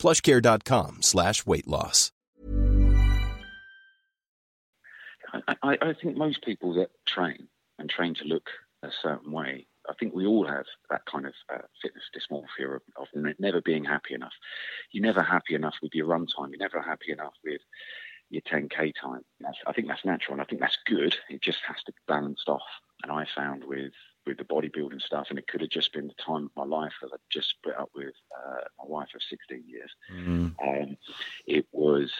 plushcare.com slash weight loss. I, I, think most people that train and train to look a certain way, I think we all have that kind of uh, fitness dysmorphia of, of ne- never being happy enough. You're never happy enough with your run time. You're never happy enough with your 10k time. That's, I think that's natural, and I think that's good. It just has to be balanced off. And I found with with the bodybuilding stuff, and it could have just been the time of my life that I'd just split up with uh, my wife of 16 years. Mm. Um, it was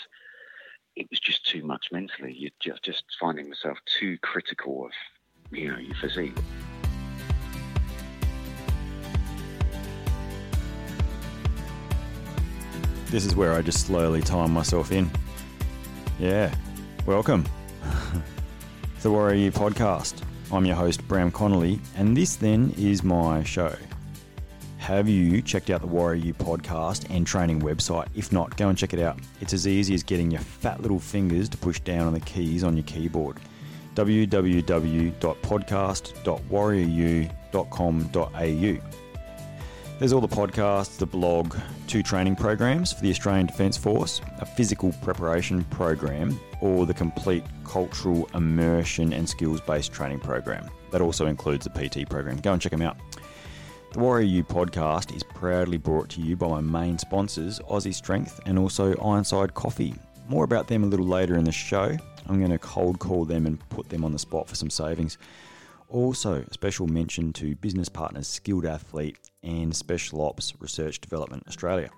it was just too much mentally. You're just just finding yourself too critical of you know your physique. This is where I just slowly time myself in. Yeah, welcome. the Warrior U podcast. I'm your host, Bram Connolly, and this then is my show. Have you checked out the Warrior U podcast and training website? If not, go and check it out. It's as easy as getting your fat little fingers to push down on the keys on your keyboard. www.podcast.warrioru.com.au. There's all the podcasts, the blog, two training programs for the Australian Defence Force, a physical preparation program, or the complete cultural immersion and skills based training program. That also includes the PT program. Go and check them out. The Warrior U podcast is proudly brought to you by my main sponsors, Aussie Strength and also Ironside Coffee. More about them a little later in the show. I'm going to cold call them and put them on the spot for some savings. Also, a special mention to business partners Skilled Athlete and Special Ops Research Development Australia.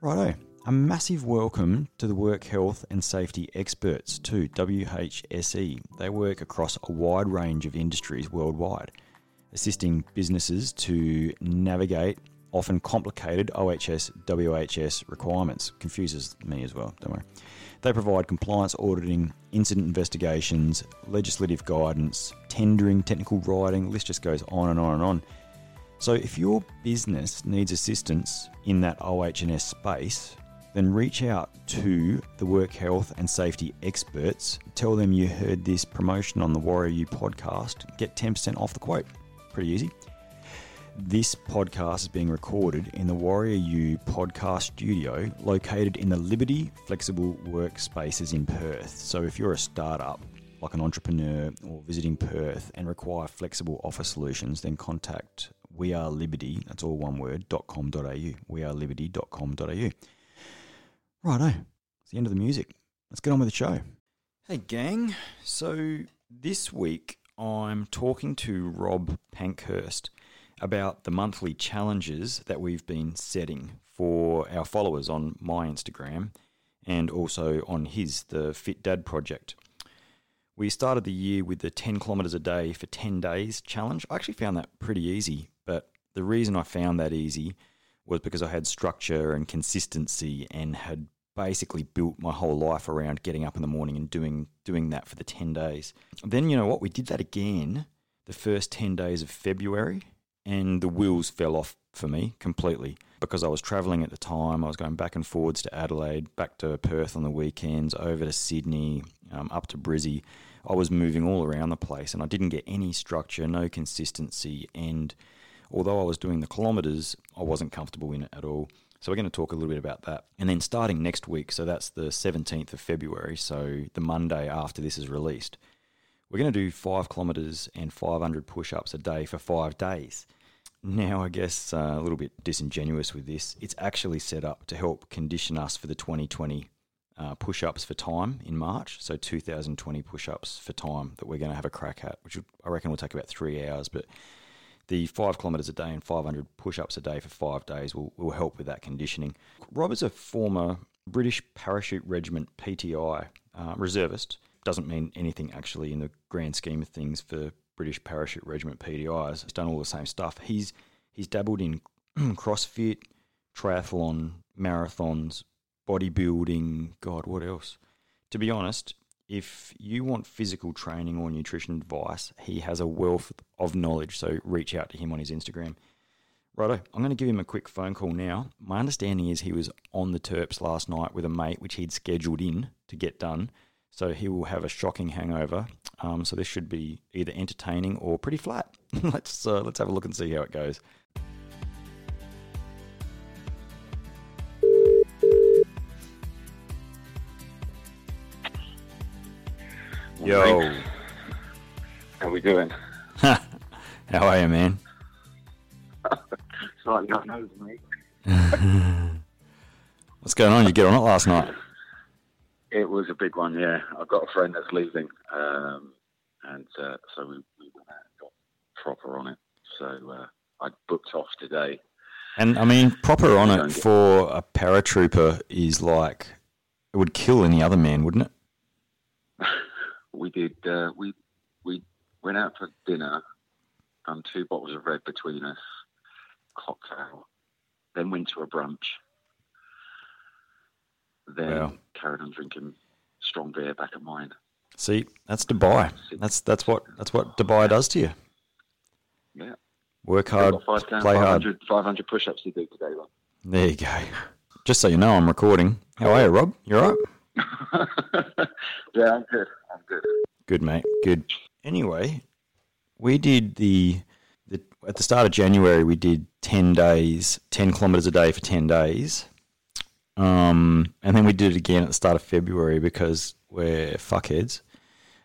Righto, a massive welcome to the work health and safety experts to WHSE. They work across a wide range of industries worldwide, assisting businesses to navigate often complicated OHS WHS requirements. Confuses me as well, don't worry. They provide compliance auditing, incident investigations, legislative guidance, tendering, technical writing, list just goes on and on and on. So if your business needs assistance in that OH&S space, then reach out to the work health and safety experts. Tell them you heard this promotion on the Warrior U podcast. Get 10% off the quote. Pretty easy. This podcast is being recorded in the Warrior U podcast studio located in the Liberty Flexible Workspaces in Perth. So if you're a startup, like an entrepreneur or visiting Perth and require flexible office solutions, then contact We Are Liberty, that's all one word, dot .com.au, weareliberty.com.au. Righto, it's the end of the music. Let's get on with the show. Hey, gang. So this week I'm talking to Rob Pankhurst about the monthly challenges that we've been setting for our followers on my Instagram and also on his, the Fit Dad Project. We started the year with the 10 kilometers a day for 10 days challenge. I actually found that pretty easy, but the reason I found that easy was because I had structure and consistency and had basically built my whole life around getting up in the morning and doing doing that for the 10 days. Then you know what, we did that again the first 10 days of February and the wheels fell off for me completely because I was traveling at the time. I was going back and forwards to Adelaide, back to Perth on the weekends, over to Sydney, um, up to Brizzy. I was moving all around the place and I didn't get any structure, no consistency. And although I was doing the kilometres, I wasn't comfortable in it at all. So we're going to talk a little bit about that. And then starting next week, so that's the 17th of February, so the Monday after this is released, we're going to do five kilometres and 500 push ups a day for five days. Now, I guess uh, a little bit disingenuous with this. It's actually set up to help condition us for the 2020 uh, push ups for time in March. So, 2020 push ups for time that we're going to have a crack at, which I reckon will take about three hours. But the five kilometres a day and 500 push ups a day for five days will, will help with that conditioning. Rob is a former British Parachute Regiment PTI uh, reservist. Doesn't mean anything actually in the grand scheme of things for British Parachute Regiment PTIs. He's done all the same stuff. He's he's dabbled in CrossFit, triathlon, marathons, bodybuilding. God, what else? To be honest, if you want physical training or nutrition advice, he has a wealth of knowledge. So reach out to him on his Instagram. Righto, I'm going to give him a quick phone call now. My understanding is he was on the Terps last night with a mate, which he'd scheduled in to get done. So he will have a shocking hangover. Um, so this should be either entertaining or pretty flat. let's uh, let's have a look and see how it goes. Yo, How we doing? how are you, man? Slightly on nose, mate. What's going on? You get on it last night? It was a big one, yeah. I've got a friend that's leaving, um, and uh, so we, we went out and got proper on it. So uh, I booked off today. And I mean, proper on it for a paratrooper is like it would kill any other man, wouldn't it? We did. Uh, we we went out for dinner, done two bottles of red between us, cocktail, then went to a brunch, then Wow. carried on drinking strong beer back at mine. See, that's Dubai. That's that's what that's what Dubai does to you. Yeah. Work hard, five, play hard. 500, 500 push-ups to do today, Rob. There you go. Just so you know, I'm recording. How are you, Rob? You're all right? yeah, I'm good. I'm good. Good, mate. Good. Anyway, we did the, the at the start of January. We did ten days, ten kilometers a day for ten days, um, and then we did it again at the start of February because we're fuckheads,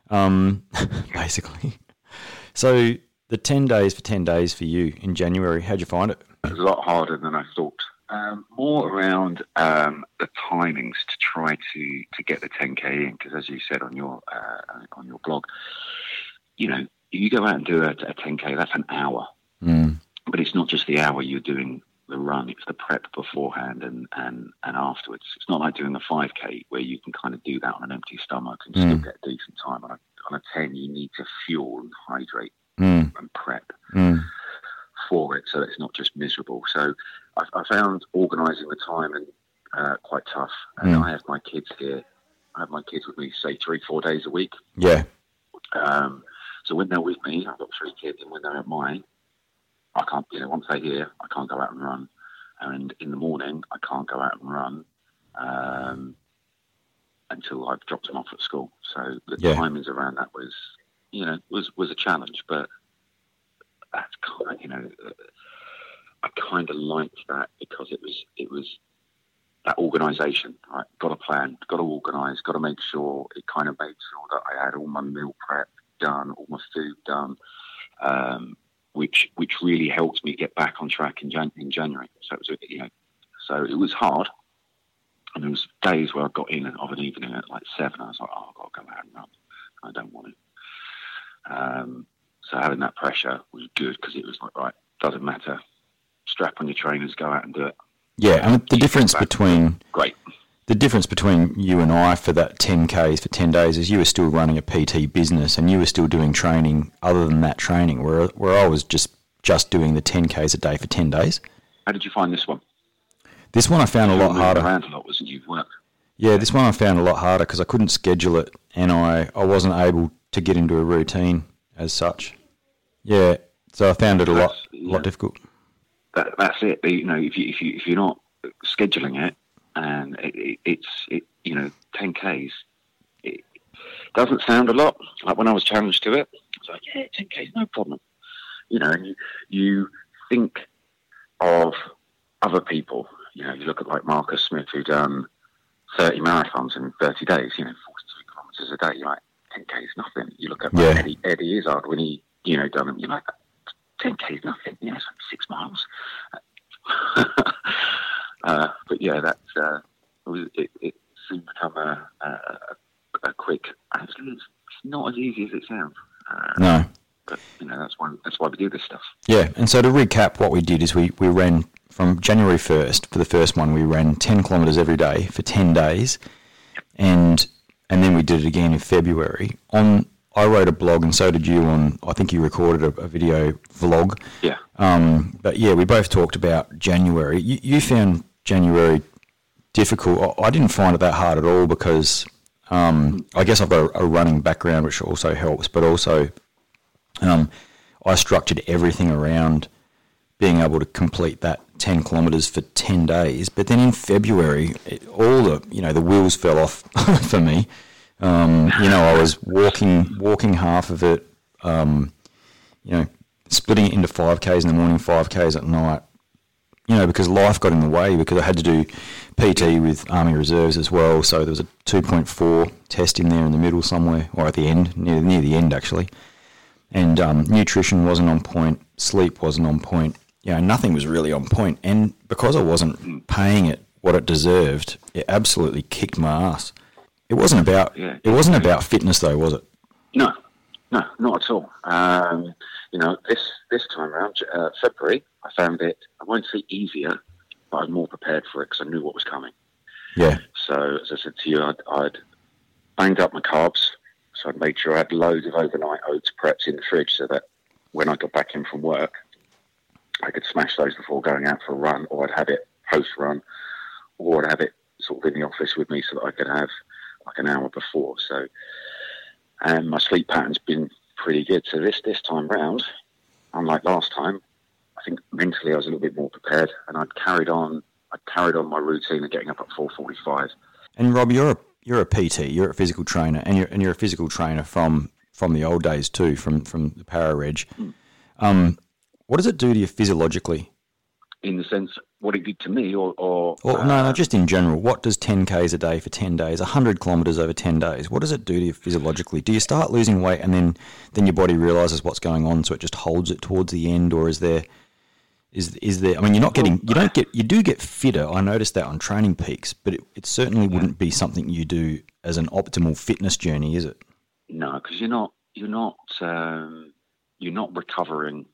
um, basically. So the ten days for ten days for you in January. How'd you find it? It was a lot harder than I thought. Um, more around um, the timings to try to, to get the 10k in, because as you said on your uh, on your blog, you know, you go out and do a, a 10k, that's an hour. Mm. But it's not just the hour you're doing the run; it's the prep beforehand and and and afterwards. It's not like doing a 5k where you can kind of do that on an empty stomach and still Mm. get a decent time. On a, on a 10, you need to fuel and hydrate Mm. and prep Mm. for it so that it's not just miserable. So I, I found organising the time and uh, quite tough. And Mm. I have my kids here. I have my kids with me, say three, four days a week. Yeah. Um, so when they're with me, I've got three kids, and when they're at mine, I can't. You know, once they're here, I can't go out and run. And in the morning, I can't go out and run um, until I've dropped them off at school. So the Yeah. timings around that was, you know, was was a challenge. But that's kind of, you know, I kind of liked that because it was it was that organisation. Right, got a plan, got to organise, got to make sure. It kind of made sure that I had all my meal prep done, all my food done, um, which which really helped me get back on track in, Jan- in January. So it was you know, so it was hard. And there was days where I got in of an evening at like seven. I was like, oh, I've got to go out and run. I don't want it. Um, so having that pressure was good because it was like, right, doesn't matter. Strap on your trainers, go out and do it. Yeah. And the difference between Great. The difference between you and I for that 10Ks for 10 days is you were still running a PT business and you were still doing training other than that training, where, where I was just, just doing the 10Ks a day for 10 days. How did you find this one? This one I found a You were lot harder. Around a lot, wasn't you? Work. Yeah, this one I found a lot harder because I couldn't schedule it and I, I wasn't able to get into a routine as such. Yeah, so I found it a lot, That's- lot yeah. difficult. That, that's it. You know, if you if you if you're not scheduling it, and it, it, it's it, you know, 10ks. It doesn't sound a lot. Like when I was challenged to it, I was like, yeah, 10ks, no problem. You know, and you you think of other people. You know, you look at like Marcus Smith who done 30 marathons in 30 days. You know, 42 kilometres a day. You're like, 10k is nothing. You look at like, Yeah. Eddie Eddie Izzard when he you know done them. You're like, 10k is nothing. You know, it's like six miles. uh, but yeah, that's uh, it, it, soon become a, a, a, quick. Actually, it's, it's not as easy as it sounds. Uh, No. but you know, that's why that's why we do this stuff. Yeah, and so to recap, what we did is we, we ran from January 1st for the first one, we ran 10 kilometres every day for 10 days, and and then we did it again in February. On I wrote a blog, and so did you. On I think you recorded a, a video vlog. Yeah. Um, but yeah, we both talked about January. You, you found January difficult. I didn't find it that hard at all because um, I guess I've got a, a, running background, which also helps, but also um, I structured everything around being able to complete that 10 kilometres for 10 days. But then in February, it, all the, you know, the wheels fell off for me. Um, you know, I was walking, walking half of it, um, you know, splitting it into 5Ks in the morning, 5Ks at night, you know, because life got in the way because I had to do PT with Army Reserves as well. So there was a 2.4 test in there in the middle somewhere, or at the end, near, near the end actually. And um, nutrition wasn't on point, sleep wasn't on point. You know, nothing was really on point. And because I wasn't paying it what it deserved, it absolutely kicked my ass. It wasn't about yeah. it wasn't about fitness though, was it? No, no, not at all. Um, you know, this this time around, uh, February, I found it. I won't say easier, but I was more prepared for it because I knew what was coming. Yeah. So as I said to you, I'd, I'd banged up my carbs, so I'd made sure I had loads of overnight oats prepped in the fridge so that when I got back in from work, I could smash those before going out for a run, or I'd have it post run, or I'd have it sort of in the office with me so that I could have like an hour before. So, and my sleep pattern's been pretty good. So this this time round, unlike last time, I think mentally I was a little bit more prepared, and I'd carried on. I carried on my routine of getting up at four forty-five. And Rob, you're a you're a PT, you're a physical trainer, and you're and you're a physical trainer from from the old days too, from from the Para Reg. Mm. Um, what does it do to you physiologically? In the sense, what it did to me, or, or well, uh, no, no, just in general. What does 10 k's a day for 10 days, 100 kilometres over 10 days? What does it do to you physiologically? Do you start losing weight and then then your body realizes what's going on, so it just holds it towards the end, or is there is is there? I mean, you're not getting you don't get you do get fitter. I noticed that on Training Peaks, but it, it certainly wouldn't be something you do as an optimal fitness journey, is it? No, because you're not you're not um, you're not recovering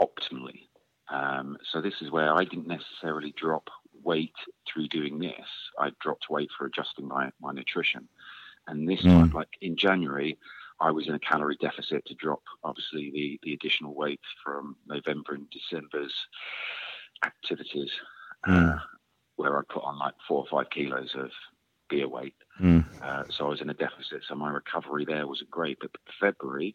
optimally. Um, so this is where I didn't necessarily drop weight through doing this. I dropped weight for adjusting my, my nutrition. And this mm. time, like in January, I was in a calorie deficit to drop obviously the, the additional weight from November and December's activities, mm. uh, where I put on like four or five kilos of beer weight. Mm. Uh, so I was in a deficit. So my recovery there wasn't great. But February,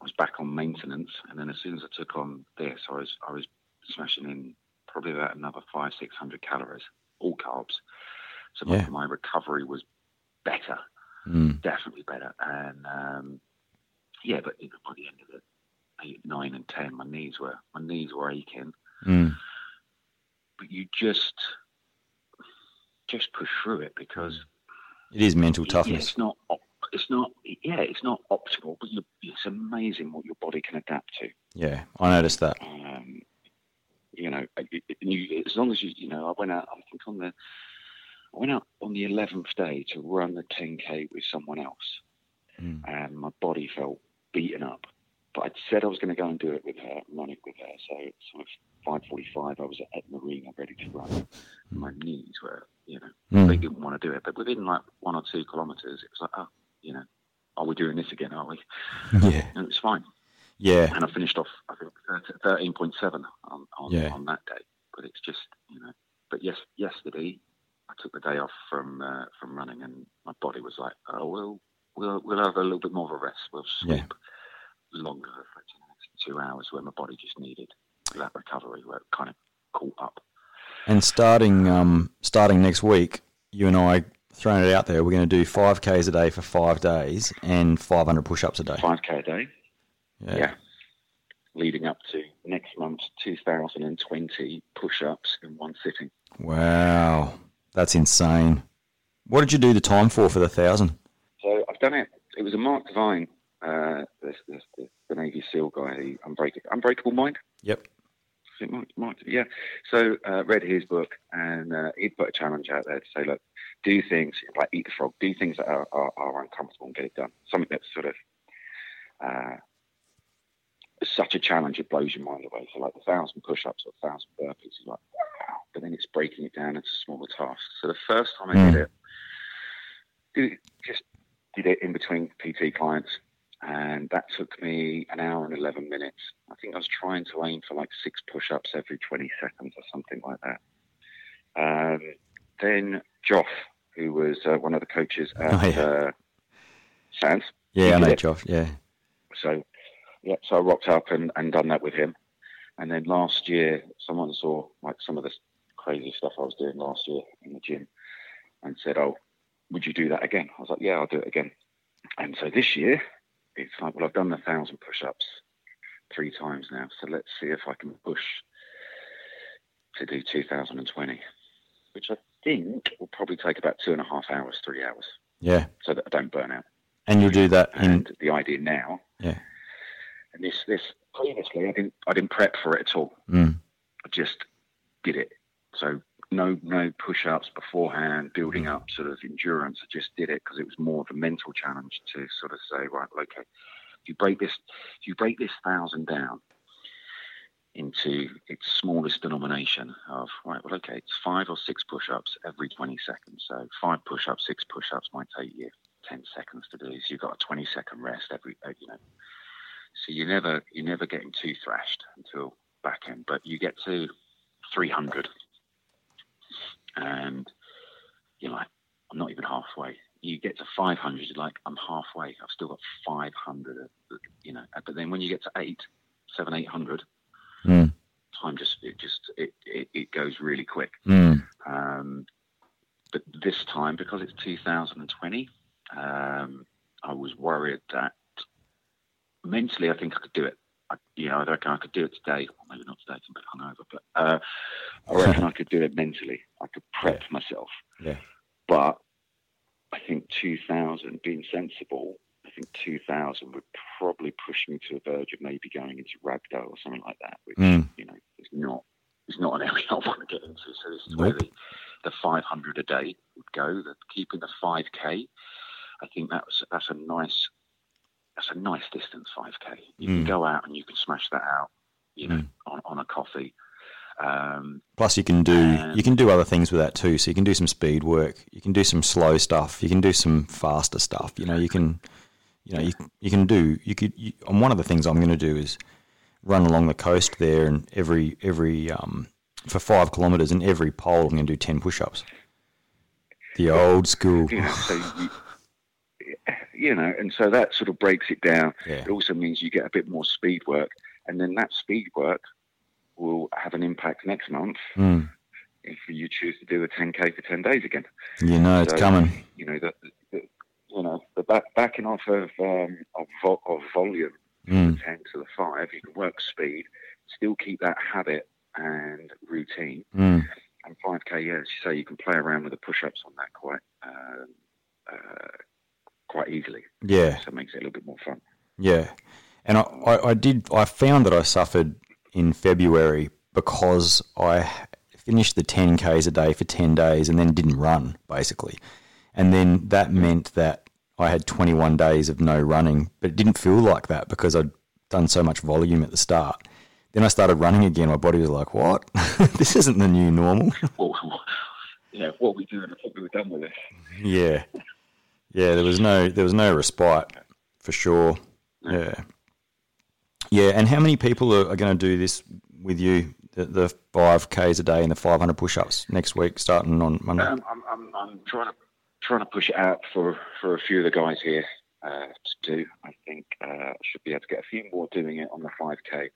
I was back on maintenance, and then as soon as I took on this, I was I was smashing in probably about another five six hundred calories, all carbs. So yeah. my, my, recovery was better, mm. definitely better, and um, yeah, but you know, by the end of it, eight, nine, and ten, my knees were my knees were aching. Mm. But you just just push through it because it is mental toughness. Yeah, it's not it's not yeah it's not optimal but it's amazing what your body can adapt to yeah i noticed that um, you know you, as long as you you know i went out i think on the i went out on the 11th day to run the 10k with someone else mm. and my body felt beaten up but i'd said i was going to go and do it with her run it with her so sort of 5.45 i was at marina ready to run mm. my knees were you know mm. they didn't want to do it but within like one or two kilometers it was like oh you know, are we doing this again? Are we? Yeah. And it was fine. Yeah. And I finished off, I think, thirteen point seven on on, yeah. on that day. But it's just, you know. But yes, yesterday I took the day off from uh, from running, and my body was like, oh, we'll we'll we'll have a little bit more of a rest. We'll sleep yeah. longer for two hours, where my body just needed that recovery, where it kind of caught up. And starting um, starting next week, you and I throwing it out there, we're going to do 5Ks a day for five days and 500 push ups a day. 5K a day? Yeah. yeah. Leading up to next month's 2020 push ups in one sitting. Wow. That's insane. What did you do the time for for the thousand? So I've done it. It was a Mark Divine, uh, the, Navy SEAL guy, the Unbreakable, Unbreakable Mind. Yep. Mark, Mark, yeah. So uh, read his book, and uh, he'd put a challenge out there to say, look, do things like eat the frog, do things that are, are, are uncomfortable and get it done. Something that's sort of uh, such a challenge, it blows your mind away. So like a thousand push-ups or a thousand burpees, you're like, wow. But then it's breaking it down into smaller tasks. So the first time I mm. did it, did it, just did it in between PT clients, and that took me an hour and 11 minutes. I think I was trying to aim for like six push-ups every 20 seconds or something like that. Um, then Joff, who was uh, one of the coaches at Oh, yeah. uh, Sands. Yeah, I know. Josh. Yeah. So, yeah, so I rocked up and, and done that with him. And then last year, someone saw like some of this crazy stuff I was doing last year in the gym and said, "Oh, would you do that again?" I was like, "Yeah, I'll do it again." And so this year, it's like, well, I've done a thousand push-ups three times now, so let's see if I can push to do 2020, which I think will probably take about two and a half hours, three hours, Yeah. so that I don't burn out. And you'll do that in. And the idea now Yeah. and this this previously I didn't I didn't prep for it at all. Mm. I just did it. So no no push ups beforehand, building up sort of endurance. I just did it because it was more of a mental challenge to sort of say, right, okay, if you break this if you break this thousand down into its smallest denomination of right, well okay, it's five or six push ups every twenty seconds. So five push ups, six push ups might take you ten seconds to do. So you've got a twenty second rest every uh, you know so you never you're never getting too thrashed until back end, but you get to 300, and you're like, I'm not even halfway. You get to 500, you're like, I'm halfway. I've still got 500, uh, you know. But then when you get to eight, seven, eight hundred, Mm. time just it just it, it, it goes really quick. Mm. Um, but this time, because it's 2020, um, I was worried that mentally, I think I could do it. I, you know, I reckon I could do it today. Well, maybe not today, I'm a bit hungover, but uh, I reckon I could do it mentally. I could prep myself. Yeah. But I think 2000, being sensible, think 2000 would probably push me to the verge of maybe going into rhabdo or something like that, which Mm. you know is not is not an area I want to get into. So this is where the, the 500 a day would go. The, keeping the 5k, I think that's that's a nice that's a nice distance 5k. You Mm. can go out and you can smash that out, you know, Mm. on, on a coffee. Um, Plus, you can do Um, you can do other things with that too. So you can do some speed work. You can do some slow stuff. You can do some faster stuff. You know, you can, you know, you you can do. You could. You, and one of the things I'm going to do is run along the coast there, and every every um for five kilometres, and every pole I'm going to do ten push-ups. The old school. you know, so you, you know, and so that sort of breaks it down. Yeah. It also means you get a bit more speed work, and then that speed work will have an impact next month Mm. if you choose to do a 10k for 10 days again. You know it's So, coming. You know the, the you know the back, backing off of um, of, vo- of volume Mm. 10 to the 5 you can work speed still keep that habit and routine Mm. and 5k yeah as you say you can play around with the push-ups on that quite um, uh, quite easily Yeah. so it makes it a little bit more fun Yeah, and I, I, I did. I found that I suffered in February because I finished the ten k's a day for ten days and then didn't run basically, and then that meant that I had twenty one days of no running, but it didn't feel like that because I'd done so much volume at the start. Then I started running again. My body was like, "What? this isn't the new normal." well, yeah what we doing I thought we were done with this yeah, yeah. There was no there was no respite for sure. Yeah, yeah. And how many people are, are going to do this with you? The, the five k's a day and the five hundred push-ups next week, starting on Monday. um, I'm, I'm, I'm trying to trying to push it out for, for a few of the guys here uh, to do. I think uh, should be able to get a few more doing it on the 5k.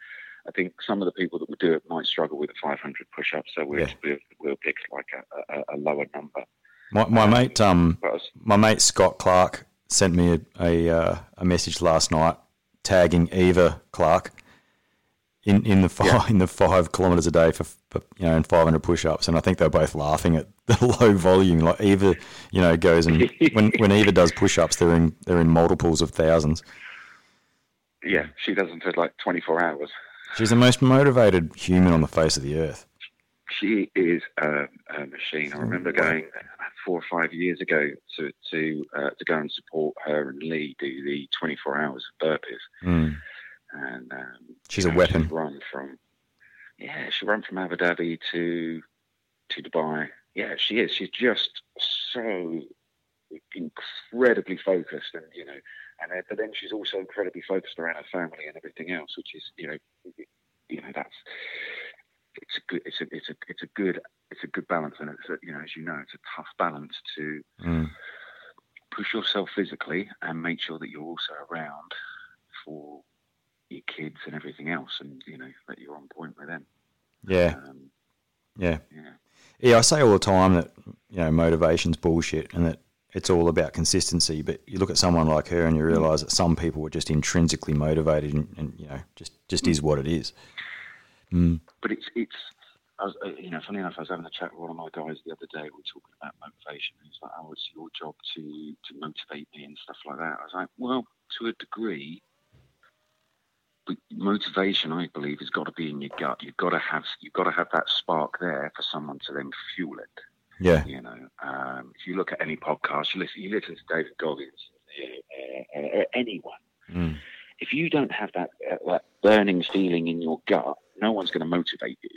I think some of the people that would do it might struggle with the 500 push-ups, so we'll, Yeah. we'll, we'll pick like a, a, a lower number. my, my mate, um, But I was- my mate Scott Clark sent me a a, uh, a message last night tagging Eva Clarke in, in the five Yeah. in the five kilometers a day for, you know and five hundred push-ups, and I think they're both laughing at the low volume. Like Eva, you know, goes and when when Eva does push-ups, they're in they're in multiples of thousands. yeah, she does them for like 24 hours. She's the most motivated human on the face of the earth. She is a, a machine. I remember going four or five years ago to to uh, to go and support her and Lee do the 24 hours of burpees, Mm. And um, She's a know, weapon. She's run from yeah, she run from Abu Dhabi to to Dubai. Yeah, she is. She's just so incredibly focused, and you know, and uh, but then she's also incredibly focused around her family and everything else, which is you know, you know that's it's a good it's a it's a it's a good it's a good balance, and it's a, you know as you know it's a tough balance to Mm. push yourself physically and make sure that you're also around for your kids and everything else, and you know that you're on point with them. Yeah, Um, yeah, yeah, yeah. I say all the time that you know motivation's bullshit, and that it's all about consistency. But you look at someone like her, and you realise that some people are just intrinsically motivated, and, and you know, just just is what it is. Mm. but it's it's. I was, you know, funny enough, I was having a chat with one of my guys the other day. We were talking about motivation. He's like, "Oh, it's your job to to motivate me and stuff like that." I was like, "Well, to a degree, motivation, I believe, has got to be in your gut. You've got to have you've got to have that spark there for someone to then fuel it. Yeah, You know, um, if you look at any podcast, you listen, you listen to David Goggins, uh, uh, uh, anyone. mm. If you don't have that uh, that burning feeling in your gut, no one's going to motivate you.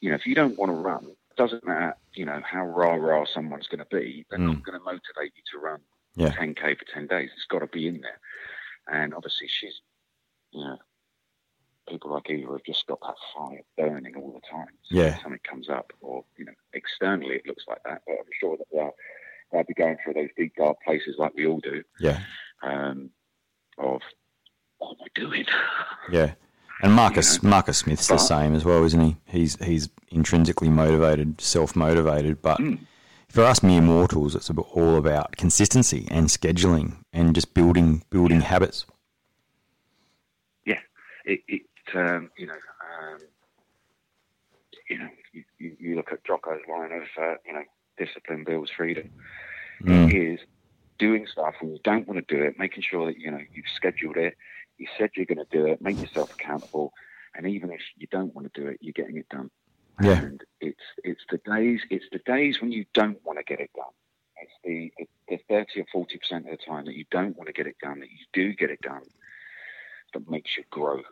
You know, if you don't want to run, doesn't matter. You know how rah rah someone's going to be. They're not going to motivate you to run Yeah. 10k for 10 days. It's got to be in there. And obviously, she's, you know, people like Eva have just got that fire burning all the time. So Yeah. something comes up, or you know, externally it looks like that, but I'm sure that they'll, they'll be going through those deep dark places like we all do. yeah, Um, of what am I doing? yeah. And Marcus Marcus Smith's the same as well, isn't he? He's he's intrinsically motivated, self motivated, but. Mm. For us mere mortals, it's all about consistency and scheduling and just building building habits. yeah, it, it um, you know, um, you know, you, you, look at Jocko's line of, uh, you know, discipline builds freedom. Mm. It is doing stuff when you don't want to do it, making sure that you know you've scheduled it, you said you're going to do it, make yourself accountable, and even if you don't want to do it, you're getting it done. Yeah. And it's it's the days it's the days when you don't want to get it done. It's the it's the thirty or forty percent of the time that you don't want to get it done, that you do get it done, that makes you grow,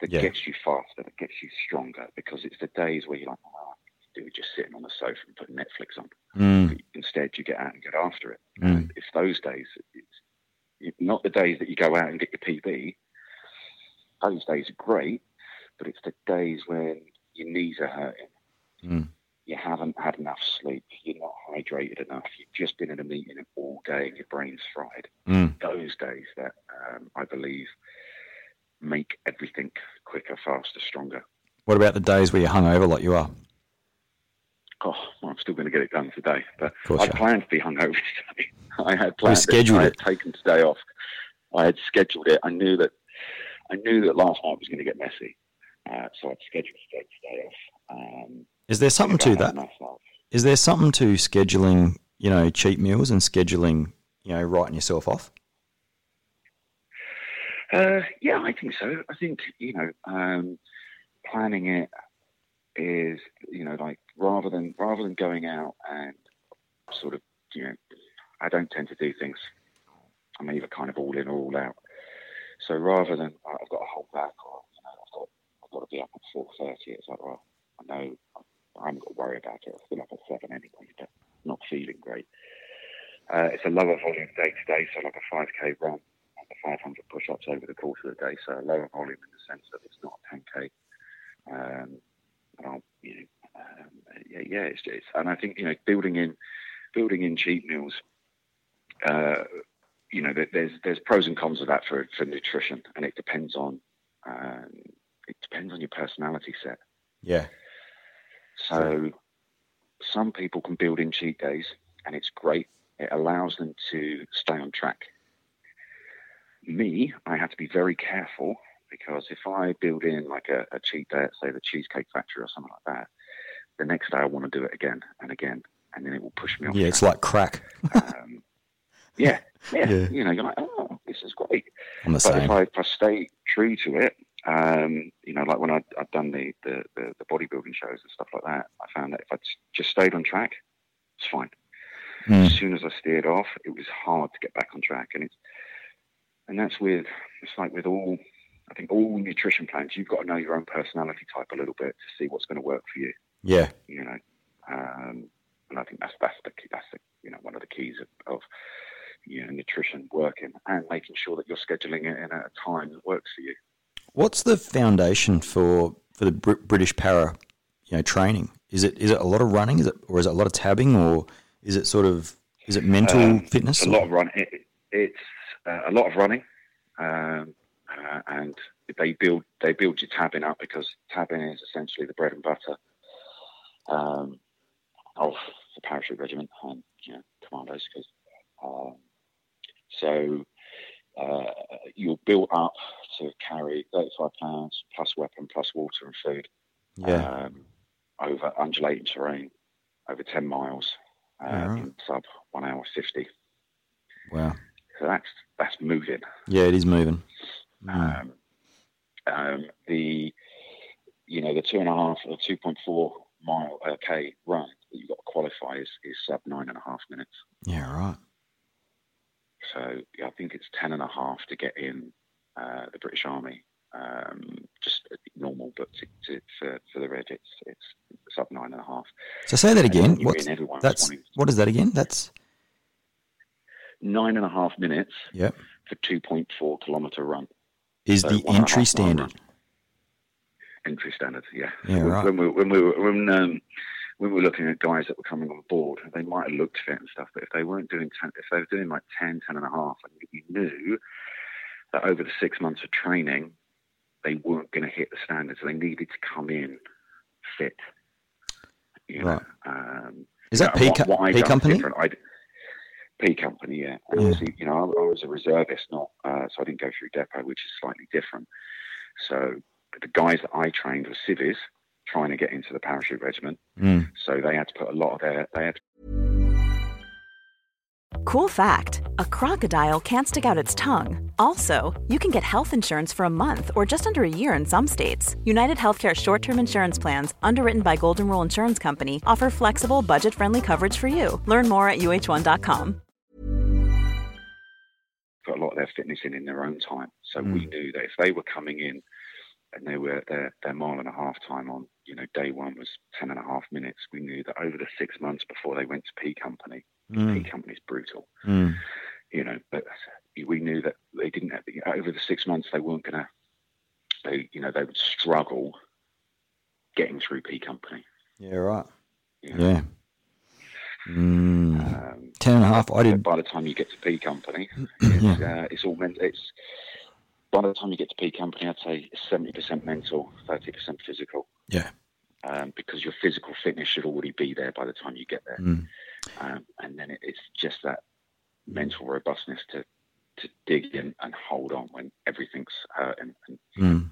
that Yeah. gets you faster, that gets you stronger. Because it's the days where you're like, oh, I do just sitting on the sofa and putting Netflix on. Mm. Instead, you get out and get after it. Mm. And it's those days. It's it's not the days that you go out and get your PB. Those days are great, but it's the days when your knees are hurting. Mm. You haven't had enough sleep. You're not hydrated enough. You've just been in a meeting all day and your brain's fried. Mm. Those days that um, I believe make everything quicker, faster, stronger. What about the days where you're hungover like you are? Oh, well, I'm still going to get it done today, but I planned to be hungover today. I had planned. scheduled it. I had it. taken today off. I had scheduled it. I knew that. I knew that last night was going to get messy, uh, so I'd scheduled today today off. Um, Is there something to that? Is there something to scheduling, you know, cheat meals and scheduling, you know, writing yourself off? Uh, yeah, I think so. I think you know, um, planning it is you know like rather than rather than going out and sort of you know, I don't tend to do things. I'm either kind of all in or all out. So rather than "Oh, I've got to hold back or you know I've got I've got to be up at four thirty, it's like well I know I haven't got to worry about it. I'm still up at seven anyway, but not feeling great. Uh, it's a lower volume day today, so like a 5k run, like a 500 push-ups over the course of the day, so lower volume in the sense that it's not a 10k. Um, I'll, you know, um, yeah, yeah, it's, it's, and I think you know, building in, building in cheat meals. Uh, you know, there's there's pros and cons of that for for nutrition, and it depends on um, it depends on your personality set. Yeah. So some people can build in cheat days, and it's great. It allows them to stay on track. Me, I have to be very careful because if I build in like a, a cheat day at, say, the Cheesecake Factory or something like that, the next day I want to do it again and again, and then it will push me off. Yeah, it's like crack. um, yeah, yeah, Yeah. You know, you're like, oh, this is great. I'm the But same. if I, if I stay true to it, um, you know, like when I'd, I'd done the, the, the, the bodybuilding shows and stuff like that, I found that if I just stayed on track, it's fine. Mm. As soon as I steered off, it was hard to get back on track, and it's and that's with it's like with all I think all nutrition plans, you've got to know your own personality type a little bit to see what's going to work for you. Yeah. You know, um, and I think that's that's the key, that's the you know one of the keys of, of you know nutrition working and making sure that you're scheduling it in a time that works for you. What's the foundation for for the Br- British para you know training? Is it is it a lot of running? Is it or is it a lot of tabbing or is it sort of is it mental Um, fitness? a or- lot of running. It, it's uh, a lot of running, um, uh, and they build they build your tabbing up because tabbing is essentially the bread and butter um, of the parachute regiment and you know commandos. Because um, so uh, you're built up to carry 35 pounds plus weapon plus water and food yeah, um, over undulating terrain over 10 miles uh, right. in sub one hour 50. wow. So that's that's moving. Yeah, it is moving. Mm. Um, um, the you know the two and a half or two point four mile uh, k run that you've got to qualify is, is sub nine and a half minutes. Yeah, right. So yeah, I think it's ten and a half to get in uh, the British Army. Um, just normal, but to, to, for for the Reg, it's it's sub nine and a half. So say that again. What's that's what is that again? That's nine and a half minutes Yep. for two point four kilometre run. is So the one and a entry standard. Entry standard, yeah. Yeah, when, right. when we when we were when um, when we were looking at guys that were coming on board, they might have looked fit and stuff, but if they weren't doing 10, if they were doing like 10, 10 and a half, and you knew that over the six months of training, they weren't going to hit the standards. They needed to come in fit. You know, Right. Um, Is that P, what- co- what I P company? I'd- P company, yeah. And Yeah. obviously, you know, I, I was a reservist, not uh, so I didn't go through depot, which is slightly different. So the guys that I trained were civvies trying to get into the parachute regiment, Mm. so they had to put a lot of their they had to Cool fact a crocodile can't stick out its tongue. Also, you can get health insurance for a month or just under a year in some states. United Healthcare short term insurance plans, underwritten by Golden Rule Insurance Company, offer flexible, budget friendly coverage for you. Learn more at uh1.com. put a lot of their fitness in in their own time. So Mm. we knew that if they were coming in and they were their, their mile and a half time on, you know, day one was 10 and a half minutes, we knew that over the six months before they went to P Company, P Mm. Company's brutal, Mm. you know, but we knew that they didn't have, over the six months they weren't going to, they, you know, they would struggle getting through P Company. Yeah, right. You know? Yeah. Mm. Um, Ten and a half. I did. by the time you get to P Company, it's, Yeah. uh, it's all meant. It's by the time you get to P Company, I'd say it's seventy percent mental, thirty percent physical, Yeah. um, because your physical fitness should already be there by the time you get there, Mm. um, and then it, it's just that mental robustness to to dig in and hold on when everything's hurting. And, Mm.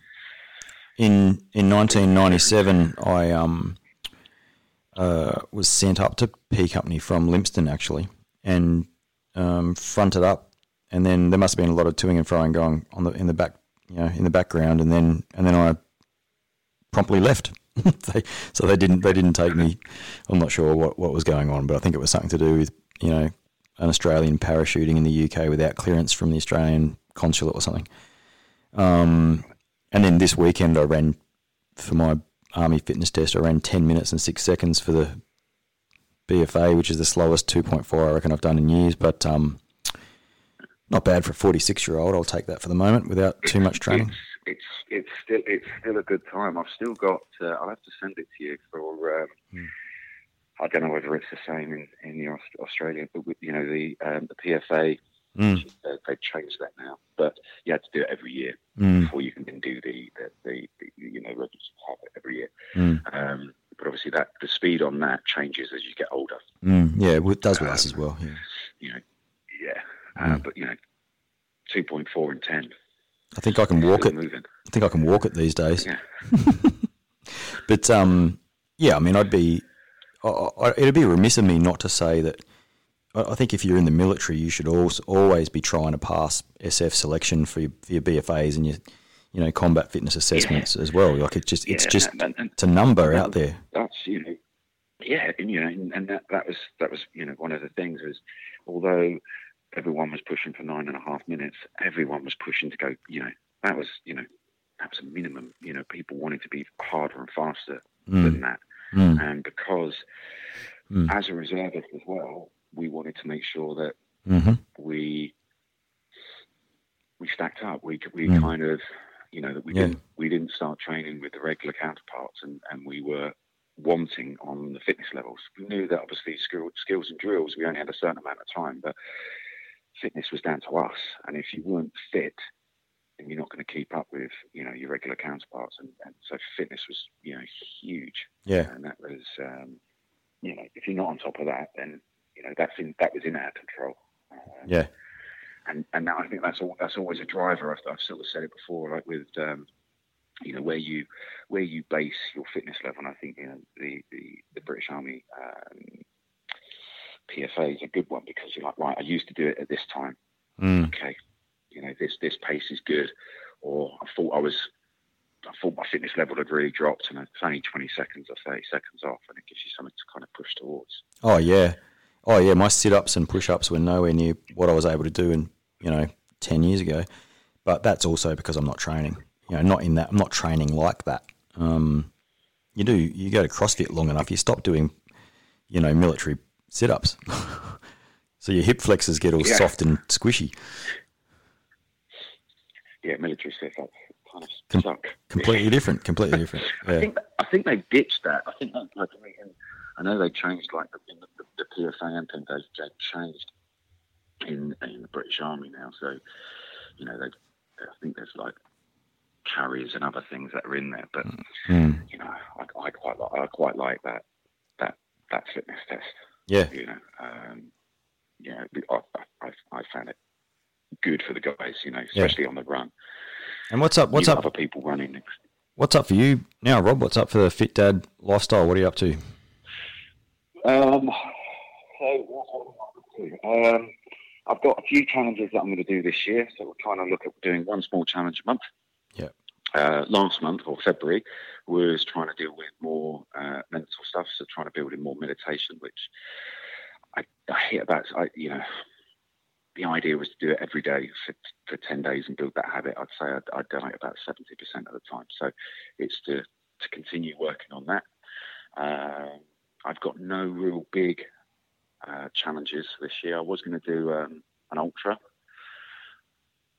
In in 1997, I um uh, was sent up to P Company from Lympstone actually, and um, fronted up, and then there must have been a lot of toing and froing going on the in the back, you know, in the background, and then and then I promptly left. they, so they didn't they didn't take me. I'm not sure what, what was going on, but I think it was something to do with you know an Australian parachuting in the UK without clearance from the Australian consulate or something. Um, and then this weekend I ran for my army fitness test. I ran ten minutes and six seconds for the BFA, which is the slowest 2.4 I reckon I've done in years. But um, not bad for a 46 year old. I'll take that for the moment without too much training. It's, it's it's still it's still a good time. I've still got. Uh, I'll have to send it to you for. Um, Hmm. I don't know whether it's the same in in the Aust- Australia, but with, you know the um, the PFA Mm, uh, they've changed that now. But you had to do it every year mm, before you can do the the, the, the you know register have it every year. mm, Um, but obviously that the speed on that changes as you get older. mm. Yeah, well, it does with us as well. Yeah. You know, yeah. Uh, Mm. But you know, two point four and ten. I think I can walk it. moving. I think I can walk it these days. Yeah. But um, yeah, I mean, I'd be, I, I, it'd be remiss of me not to say that. I think if you're in the military, you should also always be trying to pass SF selection for your, for your BFAs and your, you know, combat fitness assessments as well. Like it just, it's Yeah, just, and- and- it's a number out there. that's you know yeah and you know and, and that that was that was you know one of the things was although everyone was pushing for nine and a half minutes everyone was pushing to go you know that was you know that was a minimum you know people wanted to be harder and faster than that Mm, and because Mm. as a reservist as well we wanted to make sure that hmm we we stacked up we we Mm. kind of you know that we Yeah. didn't we didn't start training with the regular counterparts and and we were wanting on the fitness levels. We knew that obviously skill, skills and drills, we only had a certain amount of time, but fitness was down to us. And if you weren't fit, then you're not going to keep up with, you know, your regular counterparts. And, and so fitness was, you know, huge. Yeah. And that was, um, you know, if you're not on top of that, then, you know, that's in, that was in our control. Um, Yeah. and and now I think that's all, that's always a driver. I've, I've sort of said it before, like with um, you know where you where you base your fitness level. And I think you know the the, the British Army um, PFA is a good one because you're like, right, I used to do it at this time. Mm. Okay, you know this this pace is good, or I thought I was. I thought my fitness level had really dropped, and it's only 20 seconds or 30 seconds off, and it gives you something to kind of push towards. Oh yeah, oh yeah. My sit ups and push ups were nowhere near what I was able to do in you know ten years ago. But that's also because I'm not training. You know, not in that. I'm not training like that. Um, you do. You go to CrossFit long enough, you stop doing, you know, military sit ups. so your hip flexors get all Yeah. soft and squishy. Yeah, military setup kind of Com- suck. Completely different. Completely different. I think I think they ditched that. I think that like I know they changed like the, in the, the, the PFA and things. They've, they've changed in in the British Army now. So you know they, I think there's like carriers and other things that are in there. But Mm. you know, I, I quite like I quite like that that that fitness test. Yeah. You know, um, yeah, I, I, I found it good for the guys. You know, especially on the run. And what's up? What's You up? Other people running What's up for you now, Rob? What's up for the Fit Dad lifestyle? What are you up to? Um, so um, I've got a few challenges that I'm going to do this year. So we're trying to look at doing one small challenge a month. Yeah. Uh, last month or February was trying to deal with more uh, mental stuff, so trying to build in more meditation, which I, I hit about. I, you know, the idea was to do it every day for, for ten days and build that habit. I'd say I'd, I'd done it about seventy percent of the time. So it's to to continue working on that. Um, I've got no real big uh, challenges this year. I was going to do um, an ultra,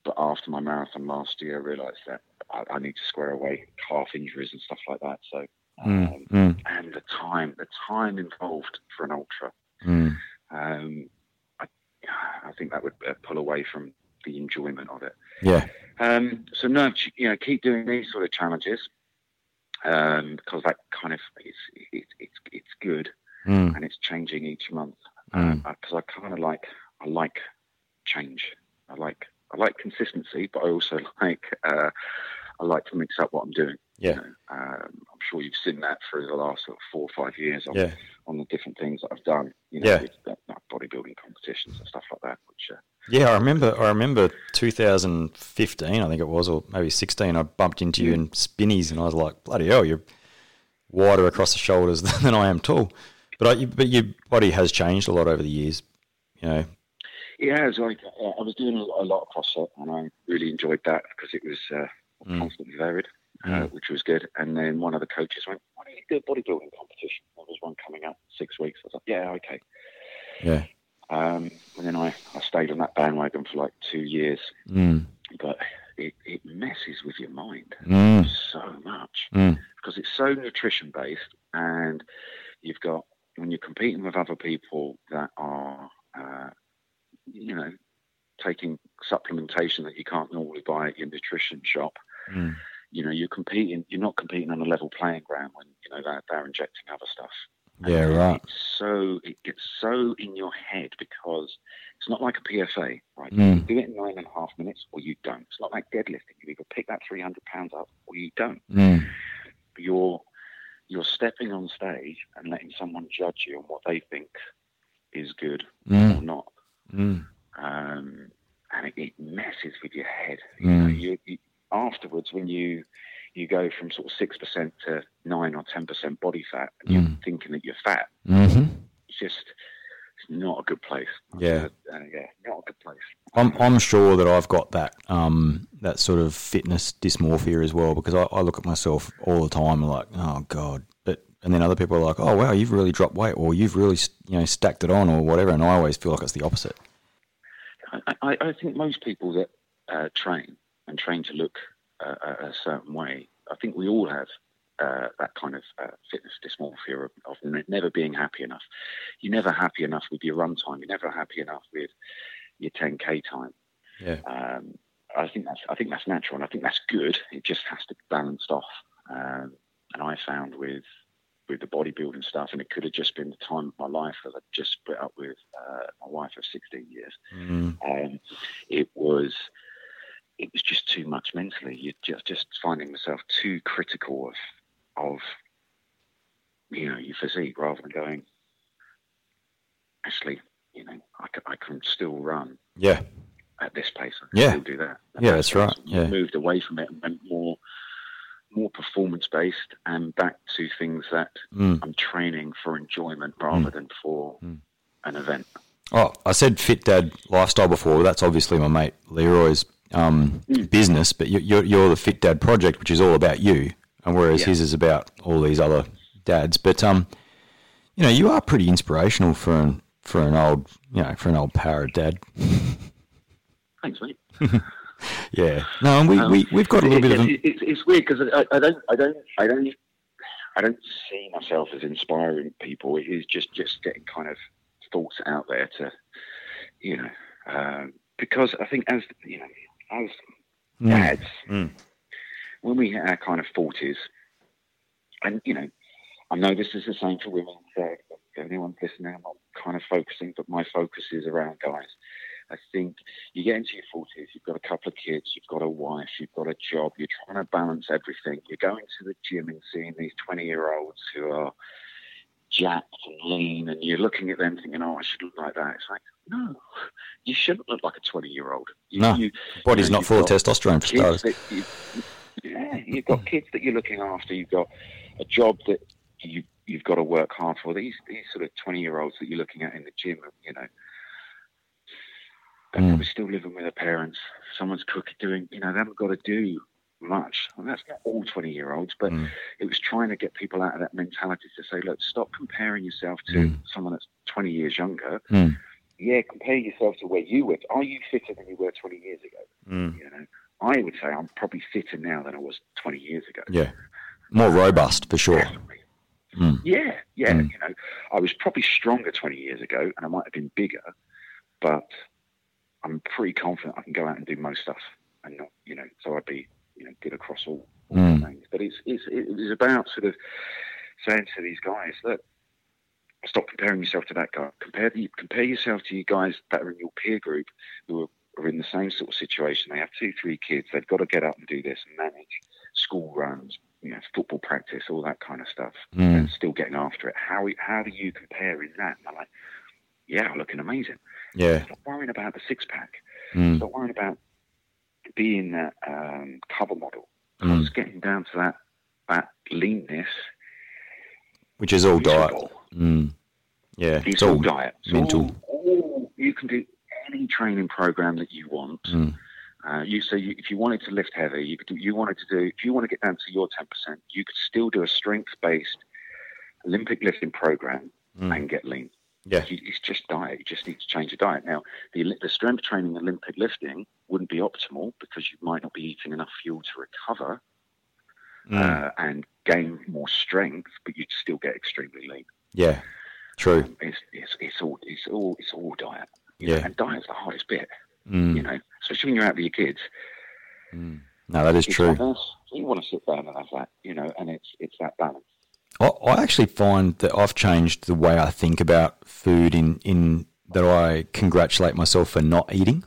but after my marathon last year, I realised that I, I need to square away calf injuries and stuff like that. So, um, Mm, mm, and the time, the time involved for an ultra, mm. um, I, I think that would uh, pull away from the enjoyment of it. Yeah. Um, so no, you know, keep doing these sort of challenges um, because that kind of it's it's it's, it's good Mm, and it's changing each month. Mm. Because I kind of like I like change. I like I like consistency, but I also like uh, I like to mix up what I'm doing. Yeah. You know? um, I'm sure you've seen that through the last sort of four or five years on, Yeah. on the different things that I've done. You know, Yeah. with uh, bodybuilding competitions and stuff like that. Which uh, Yeah, I remember. I remember 2015, I think it was, or maybe 16. I bumped into you in Spinneys, and I was like, "Bloody hell, you're wider across the shoulders than I am tall." But I, but your body has changed a lot over the years. You know. Yeah, it was like uh, I was doing a lot, of CrossFit, and I really enjoyed that because it was uh, Mm. constantly varied, uh, Mm. which was good. And then one of the coaches went, "Why don't you do a bodybuilding competition?" There was one coming up in six weeks. I was like, "Yeah, okay." Yeah. Um, and then I, I stayed on that bandwagon for like two years, Mm. but it, it messes with your mind Mm. so much Mm. because it's so nutrition based, and you've got when you're competing with other people that are, uh, you know, taking supplementation that you can't normally buy at your nutrition shop. Mm. You know, you're competing. You're not competing on a level playing ground when you know they're, they're injecting other stuff. Yeah. Right. So it gets so in your head because it's not like a PFA, right? Mm. You do it in nine and a half minutes or you don't. It's not like deadlifting. You either pick that 300 pounds up or you don't. Mm. You're you're stepping on stage and letting someone judge you on what they think is good or Mm. not, Mm. um, and it, it messes with your head. You know, Mm. you, you, afterwards when you you go from sort of six percent to nine or ten percent body fat, and you're Mm. thinking that you're fat. Mm-hmm. It's just it's not a good place. Yeah. uh, yeah, not a good place. I'm I'm sure that I've got that um that sort of fitness dysmorphia as well because I, I look at myself all the time and like oh god but and then other people are like oh wow you've really dropped weight or you've really you know stacked it on or whatever and I always feel like it's the opposite. I, I, I think most people that uh, train and train to look a, a certain way, I think we all have uh, that kind of uh, fitness dysmorphia of, of n- never being happy enough. You're never happy enough with your run time. You're never happy enough with your 10k time. Yeah. Um, I think that's I think that's natural, and I think that's good. It just has to be balanced off. Um, and I found with with the bodybuilding stuff, and it could have just been the time of my life that I just split up with uh, my wife of 16 years. Mm. Um, it was it was just too much mentally. You just just finding myself too critical of of you know your physique rather than going. Actually, you know, I, c- I can still run Yeah. at this pace. I can Yeah. still do that. Yeah, that's right. Yeah. moved away from it and went more more performance based and back to things that Mm. I'm training for enjoyment rather than for Mm. an event. Oh, I said Fit Dad Lifestyle before. That's obviously my mate Leroy's um, Mm. business, but you- you're, you're the Fit Dad project, which is all about you, and whereas Yeah. his is about all these other dads. But um, you know, you are pretty inspirational for an for an old you know for an old power dad. Thanks, mate. Yeah. No, and we, Um, we we've got a little bit of It's, a, it's, it's weird because I, I don't, I don't, I don't, I don't see myself as inspiring people. It is just, just getting kind of thoughts out there to, you know, um, because I think as you know, as Mm. dads, Mm. when we hit our kind of forties, and you know, I know this is the same for women. So if anyone's listening, I'm not kind of focusing, but my focus is around guys. I think you get into your forties, you've got a couple of kids, you've got a wife, you've got a job, you're trying to balance everything. You're going to the gym and seeing these twenty-year-olds who are jacked and lean, and you're looking at them thinking, "Oh, I should look like that." It's like, no, you shouldn't look like a twenty-year-old. No. you, body's you know, not full of testosterone for starters. you, yeah, you've got kids that you're looking after. You've got a job that you you've got to work hard for. These these sort of twenty year olds that you're looking at in the gym, you know, they're Mm. probably still living with their parents. Someone's cooking, doing, you know, they haven't got to do much. And that's not all twenty year olds, but Mm. it was trying to get people out of that mentality to say, look, stop comparing yourself to Mm. someone that's twenty years younger. Mm. Yeah, compare yourself to where you were. Are you fitter than you were twenty years ago? Mm. You know, I would say I'm probably fitter now than I was 20 years ago. Yeah. More robust for sure. Mm. Yeah, yeah. Mm. You know, I was probably stronger 20 years ago, and I might have been bigger, but I'm pretty confident I can go out and do most stuff, and not, you know, so I'd be, you know, good across all, all Mm. things. But it's, it's it was about sort of saying to these guys, look, stop comparing yourself to that guy. Compare the, compare yourself to you guys that are in your peer group who are, are in the same sort of situation. They have two, three kids. They've got to get up and do this and manage school runs, you know, football practice, all that kind of stuff, Mm. and still getting after it. How how do you compare in that? And I'm like, yeah, looking amazing. Yeah. Stop worrying about the six pack. Mm. Stop worrying about being that um, cover model. Mm. It's getting down to that that leanness. Which is all diet. Mm. Yeah. It's all diet. It's mental. All, all- you can do any training program that you want. Mm. Uh, you so you, if you wanted to lift heavy, you could do, you wanted to do if you want to get down to your ten percent, you could still do a strength based Olympic lifting program Mm. and get lean. Yeah. It's just diet. You just need to change your diet. Now, the, the strength training and Olympic lifting wouldn't be optimal because you might not be eating enough fuel to recover Mm. uh, and gain more strength, but you'd still get extremely lean. Yeah. True. Um, it's, it's, it's all it's all it's all diet. you know, Yeah. and diet's the hardest bit. Mm. You know, especially when you're out with your kids. Mm. No, that is It's true. like. You want to sit down and have that, you know, and it's it's that balance. I, I actually find that I've changed the way I think about food in, in that I congratulate myself for not eating.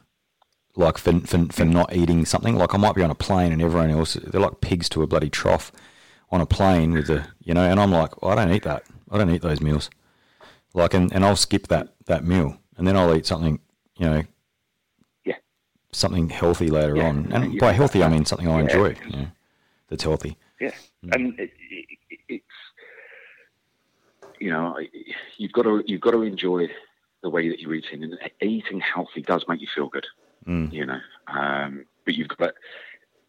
Like for, for, for not eating something. Like I might be on a plane and everyone else, they're like pigs to a bloody trough on a plane with a, you know, and I'm like, I don't eat that. I don't eat those meals. Like, and, and I'll skip that, that meal and then I'll eat something, you know, Yeah. something healthy later Yeah, on. And yeah, by healthy, I mean something I yeah. enjoy, that's healthy. Yeah, Mm. and it, it, it, it's you know you've got to you've got to enjoy the way that you're eating, and eating healthy does make you feel good. Mm. You know, um, but you've got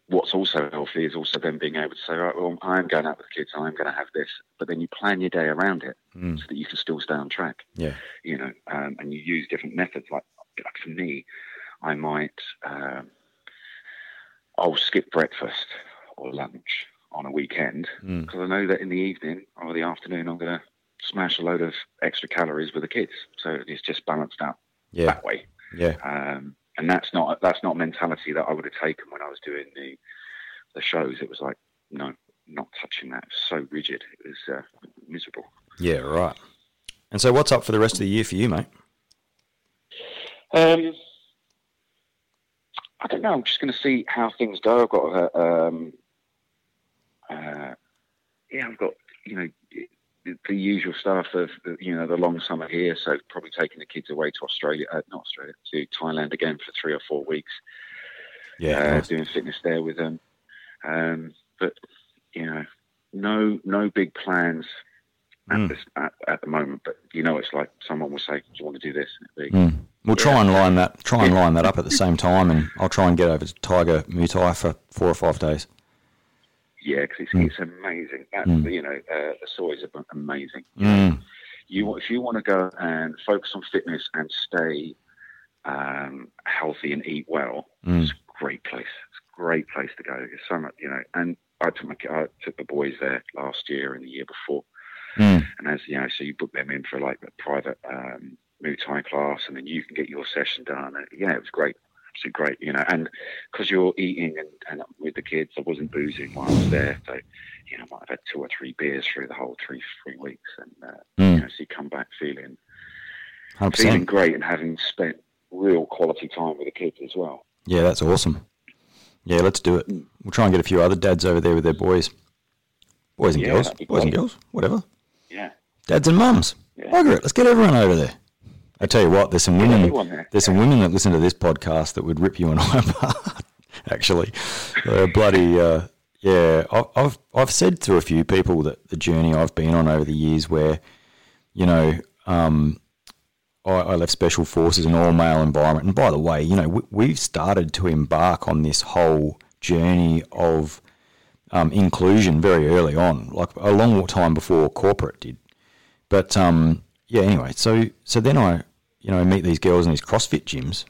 what's also healthy is also then being able to say, right, well, I'm going out with the kids, I'm going to have this, but then you plan your day around it Mm. so that you can still stay on track. Yeah. You know, um, and you use different methods. Like, like for me, I might um, I'll skip breakfast or lunch on a weekend Mm. because I know that in the evening or the afternoon I'm going to smash a load of extra calories with the kids. So it's just balanced out Yeah, that way. yeah, Um, and that's not that's not mentality that I would have taken when I was doing the the shows. It was like no, not touching that. So rigid. It was uh, miserable. yeah, right. And so, what's up for the rest of the year for you, mate? Um, I don't know. I'm just going to see how things go. I've got, uh, um, uh, yeah, I've got you know the, the usual stuff of you know the long summer here. So probably taking the kids away to Australia, uh, not Australia, to Thailand again for three or four weeks. Yeah, uh, doing fitness there with them. Um, but you know, no no big plans at Mm. this at, at the moment. But you know, it's like someone will say, "Do you want to do this?" Be, Mm. We'll try and line that, try and line that up at the same time, and I'll try and get over to Tiger Muay Thai for four or five days. Yeah, because it's, Mm. it's amazing. That's Mm. you know, uh, the soys are amazing. Mm. You if you want to go and focus on fitness and stay um, healthy and eat well, Mm. it's a great place. It's a great place to go. It's so much, you know. And I took my I took the boys there last year and the year before. Mm. And as you know, so you book them in for like a private um, Muay Thai class, and then you can get your session done. And yeah, it was great. Great, you know. And because you're eating and, and with the kids, I wasn't boozing while I was there. So, you know, I might have had two or three beers through the whole three three weeks, and uh, Mm. you know, so you come back feeling feeling great and having spent real quality time with the kids as well. Yeah, that's awesome. Yeah, let's do it. We'll try and get a few other dads over there with their boys, boys and Yeah, girls, boys and girls, whatever. Yeah, Dads and mums. Yeah. Bugger it. Let's get everyone over there. I tell you what, there's some women. There's some women that listen to this podcast that would rip you and I apart. Actually, bloody. Uh, yeah, I- I've I've said to a few people that the journey I've been on over the years, where, you know, um, I, I left special forces in all male environment, and by the way, you know, we, we've started to embark on this whole journey of um, inclusion very early on, like a long time before corporate did. But um, yeah, anyway, so so then I, you know, meet these girls in these CrossFit gyms,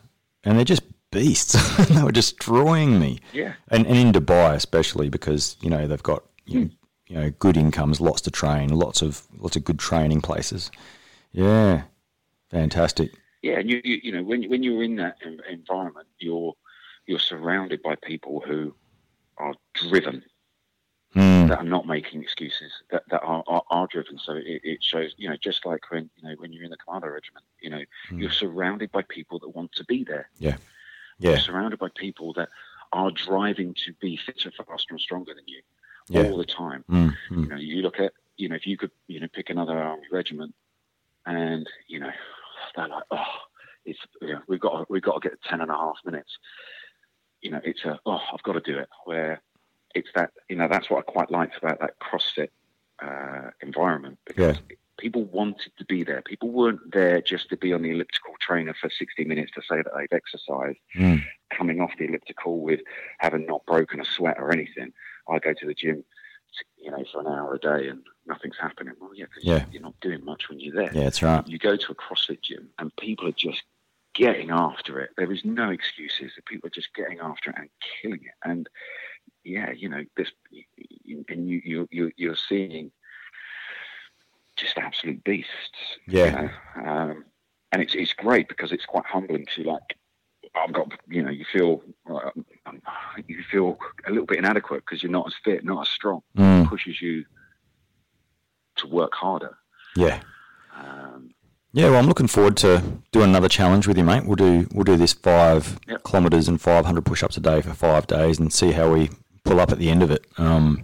and they're just beasts. they were destroying me. Yeah. And and in Dubai especially because you know they've got you know, you know good incomes, lots to train, lots of lots of good training places. Yeah, fantastic. yeah. And you, you, you know, when when you're in that environment, you're you're surrounded by people who are driven Mm, that are not making excuses that, that are, are, are driven. So it, it shows you know just like when you know when you're in the commando regiment you know you're surrounded by people that want to be there. Yeah, you're yeah, surrounded by people that are driving to be fitter faster and stronger than you Yeah. all the time. Mm, you mm, know you look at you know if you could you know pick another army regiment and you know they're like oh it's you know, we've got to, we've got to get 10 and a half minutes. You know it's a oh i've got to do it where it's that you know that's what i quite liked about that crossfit uh, environment because people wanted to be there people weren't there just to be on the elliptical trainer for 60 minutes to say that they've exercised mm, coming off the elliptical with having not broken a sweat or anything. I go to the gym, you know, for an hour a day and nothing's happening. Well, yeah, because Yeah. you're not doing much when you're there. yeah. That's right. You go to a CrossFit gym and people are just getting after it. There is no excuses. That people are just getting after it and killing it. And yeah, you know, this, and you, you, you you're seeing just absolute beasts. Yeah. You know? um, and it's it's great because it's quite humbling to like. I've got, you know, you feel uh, you feel a little bit inadequate because you're not as fit, not as strong. Mm, pushes you to work harder. yeah. Um, Yeah, well, I'm looking forward to doing another challenge with you, mate. We'll do we'll do this five Yep. kilometres and 500 push-ups a day for five days, and see how we pull up at the end of it. Um,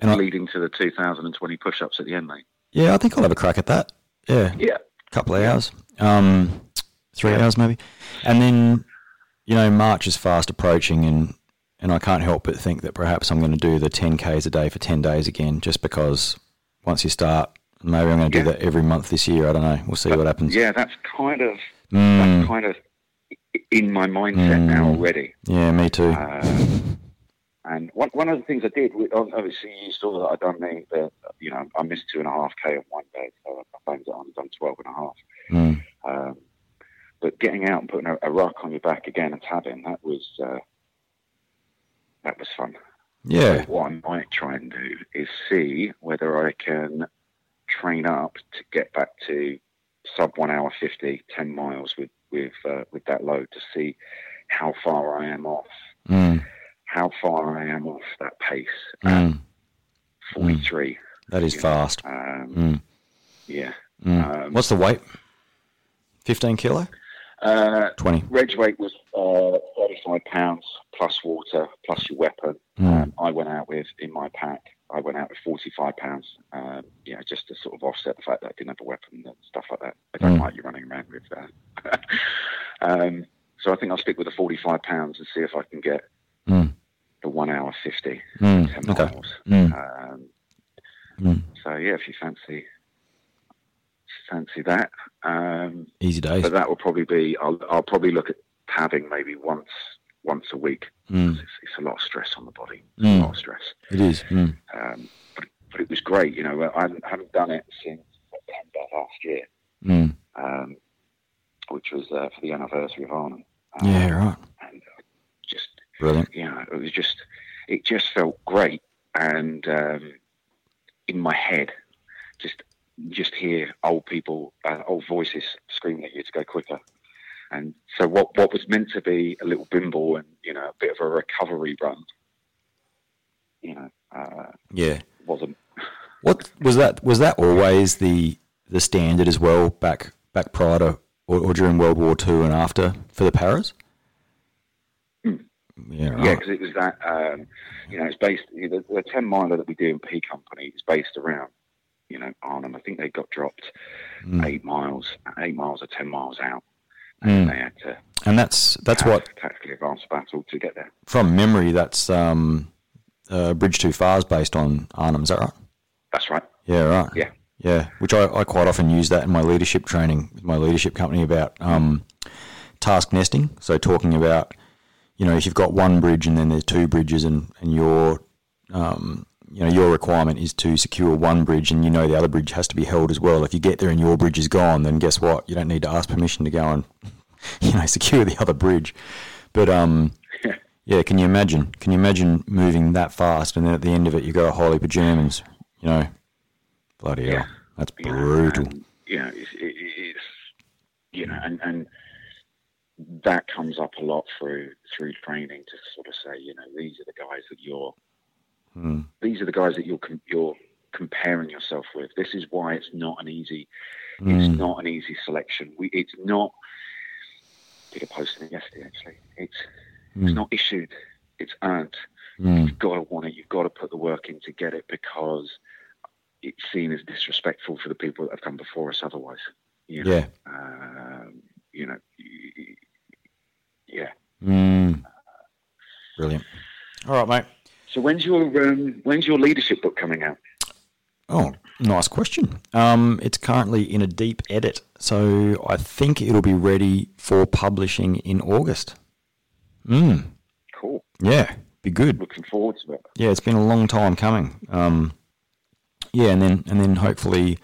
And I- leading to the 2020 push-ups at the end, mate. yeah, I think I'll have a crack at that. Yeah, Yeah, couple of hours, um, three Yeah. hours maybe, and then you know March is fast approaching, and and I can't help but think that perhaps I'm going to do the 10 k's a day for 10 days again, just because once you start, maybe I'm going to do Yeah. that every month this year. I don't know. We'll see what happens. yeah, that's kind of Mm, that's kind of in my mindset now Mm. already. yeah, me too. Um, and one, one of the things I did, we- obviously, you saw that I'd done the, the, you know, I missed two and a half k on one day, so I phoned it on, done 12 and a half. Mm, Um, but getting out and putting a, a ruck on your back again and tabbing, that was uh, that was fun. Yeah. So what I might try and do is see whether I can train up to get back to sub one hour 50, 10 miles with with uh, with that load to see how far I am off, Mm. How far I am off that pace at Mm. 43. That is fast. Um, Mm. Yeah. Mm. Um, What's the weight? 15 kilo? Uh, 20. Reg weight was uh, 35 pounds plus water plus your weapon. Mm. Um, I went out with in my pack. I went out with 45 pounds. Um, you know, just to sort of offset the fact that I didn't have a weapon and stuff like that. I don't Mm. like you running around with that. um, so I think I'll stick with the 45 pounds and see if I can get Mm. The one hour 50, Mm. 10 Okay. miles. Mm. Um, Mm. so yeah, if you fancy fancy that. Um, Easy days. but that will probably be. I'll, I'll probably look at tabbing maybe once once a week. Mm. It's, it's a lot of stress on the body. A lot of stress. It is. Mm. Um, but, but it was great. You know, I haven't, haven't done it since September last year, Mm. um, which was uh, for the anniversary of Arnhem. Um, Yeah, right. Brilliant. you know, it was just it just felt great, and um, in my head, just just hear old people, uh, old voices screaming at you to go quicker. And so, what what was meant to be a little bimble and you know a bit of a recovery run, you know, uh, Yeah. wasn't. What was that? Was that always the the standard as well back back prior to or, or during World War Two and after for the paras? Mm. Yeah, Yeah, right. because it was that. Um, you know, it's based. You know, the, the ten miler that we do in P Company is based around. You know, Arnhem. I think they got dropped Mm. eight miles, eight miles or ten miles out, Mm. and they had to And that's that's what tactically advanced battle to get there. from memory. That's um, uh, Bridge Too Far is based on Arnhem. Is that right? That's right. Yeah, right. Yeah. Yeah, which I, I quite often use that in my leadership training with my leadership company about um, task nesting. So talking about, you know, if you've got one bridge and then there's two bridges and, and your, um, you know, your requirement is to secure one bridge and you know the other bridge has to be held as well. If you get there and your bridge is gone, then guess what? You don't need to ask permission to go and, you know, secure the other bridge. But um, Yeah. yeah, can you imagine? Can you imagine moving that fast and then at the end of it you got a whole heap of Germans? You know, bloody Yeah. hell, that's brutal. you it's, it's you know, and and that comes up a lot through through training to sort of say, you know, these are the guys that you're Hmm. these are the guys that you're com- you're comparing yourself with. This is why it's not an easy Hmm. it's not an easy selection. We it's not did a post on it yesterday actually. It's Hmm. it's not issued, it's earned. Mm. You've got to want it, you've got to put the work in to get it because it's seen as disrespectful for the people that have come before us otherwise. You know? Yeah. Um, you know, yeah. Mm. Brilliant. All right, mate. So when's your um, when's your leadership book coming out? Oh, nice question. Um, it's currently in a deep edit, so I think it'll be ready for publishing in August. Mm. Cool. Yeah, be good. Looking forward to it. Yeah, it's been a long time coming. Um, yeah, and then and then hopefully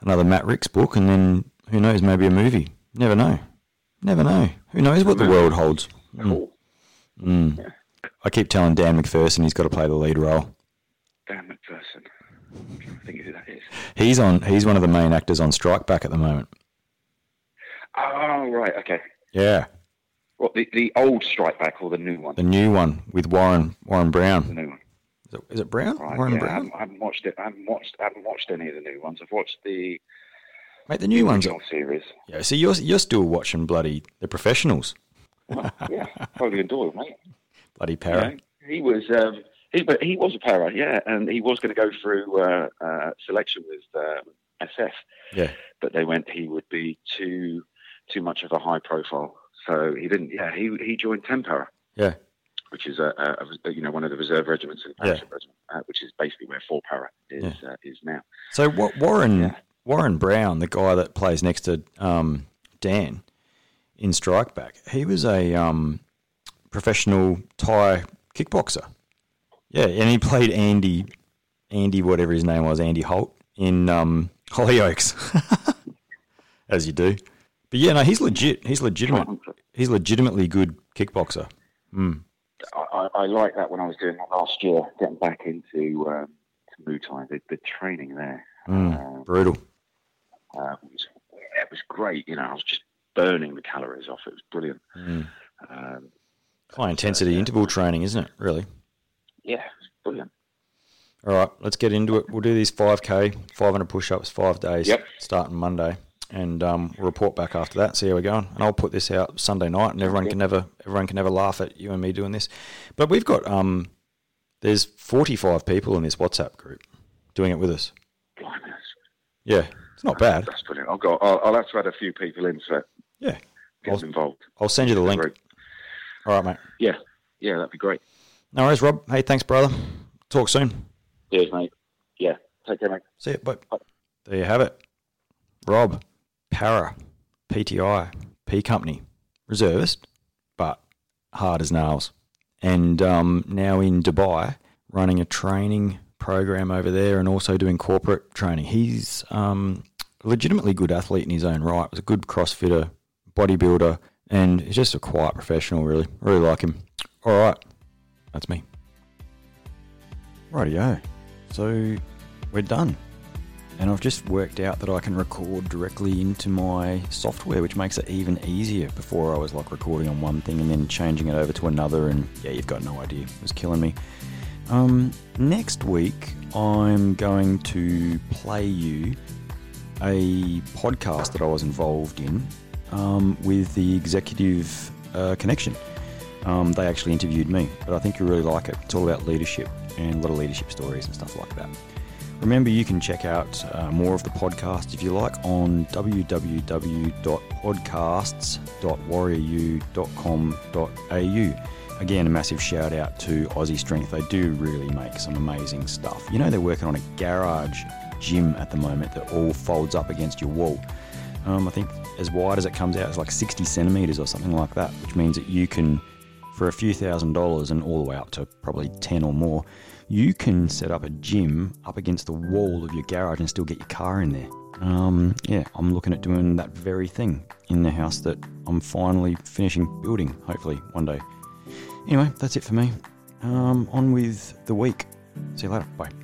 another Matt Ricks book, and then who knows, maybe a movie. Never know. Never know. Who knows what the world holds. Mm. Mm. I keep telling Dan MacPherson he's got to play the lead role. Dan MacPherson. I think who that is. He's on. He's one of the main actors on Strike Back at the moment. Oh right, okay. Yeah, What the, the old Strike Back or the new one? the new one with Warren Warren Brown. The new one. Is it, is it Brown? Right. Warren yeah, I Brown. haven't, I haven't watched it. I haven't watched. I haven't watched any of the new ones. I've watched the Mate, the new ones. Are, series. yeah. So you're you're still watching bloody the professionals. Well, yeah, Napoleon Doyle, mate. Bloody You para. know, he was. Um, he, but he was a para, yeah, and he was going to go through uh, uh, selection with um, SF, Yeah. but they went he would be too too much of a high profile, so he didn't. Yeah, he he joined Ten Para, Yeah. which is a, a, a you know one of the reserve regiments in the Yeah. regiment, uh, which is basically where Four Para is uh, is now. So what Warren Yeah. Warren Brown, the guy that plays next to um, Dan in Strike Back, he was a um, professional Thai kickboxer. Yeah, and he played Andy, Andy whatever his name was, Andy Holt in um, Hollyoaks, as you do. But yeah, no, he's legit. He's legitimate. He's legitimately good kickboxer. Mm. I, I, like that when I was doing that last year, getting back into um, to Muay Thai, the, the training there. Mm, um, brutal. Uh, was, it was great. You know, I was just burning the calories off. It was brilliant. Mm. Um, High intensity yeah. interval training, isn't it? Really. yeah, it was brilliant. All right, let's get into it. We'll do these 5K, 500 push ups, five days, Yep. starting Monday. And um, we'll report back after that, see how we're going. And I'll put this out Sunday night, and everyone can never everyone can never laugh at you and me doing this. But we've got um, there's 45 people in this WhatsApp group doing it with us. Yeah, it's not bad. that's brilliant. I'll go. I'll, I'll have to add a few people in so Yeah, get I'll, involved. I'll send you the link. Great. All right, mate. Yeah, yeah, that'd be great. No worries, Rob. Hey, thanks, brother. Talk soon. Cheers, mate. Yeah, take care, mate. See you. Bye. There you have it. Rob, Para, PTI, P Company, reservist, but hard as nails. And um, now in Dubai, running a training program over there and also doing corporate training. He's um, legitimately good athlete in his own right. Was a good CrossFitter, bodybuilder, and he's just a quiet professional, really. Really like him. All right. That's me. Rightio. So we're done. And I've just worked out that I can record directly into my software, which makes it even easier. Before I was like recording on one thing and then changing it over to another, and yeah, you've got no idea. It was killing me. Um, next week, I'm going to play you a podcast that I was involved in um, with the Executive uh, Connection. Um, they actually interviewed me, but I think you'll really like it. It's all about leadership and a lot of leadership stories and stuff like that. Remember, you can check out uh, more of the podcast if you like on www.podcasts.warriorU.com.au. Again, a massive shout out to Aussie Strength. They do really make some amazing stuff. You know, they're working on a garage gym at the moment that all folds up against your wall. Um, I think as wide as it comes out is like 60 centimeters or something like that, which means that you can, for a few thousand dollars and all the way up to probably 10 or more, you can set up a gym up against the wall of your garage and still get your car in there. Um, yeah, I'm looking at doing that very thing in the house that I'm finally finishing building, hopefully one day. Anyway, that's it for me. Um, on with the week. See you later. Bye.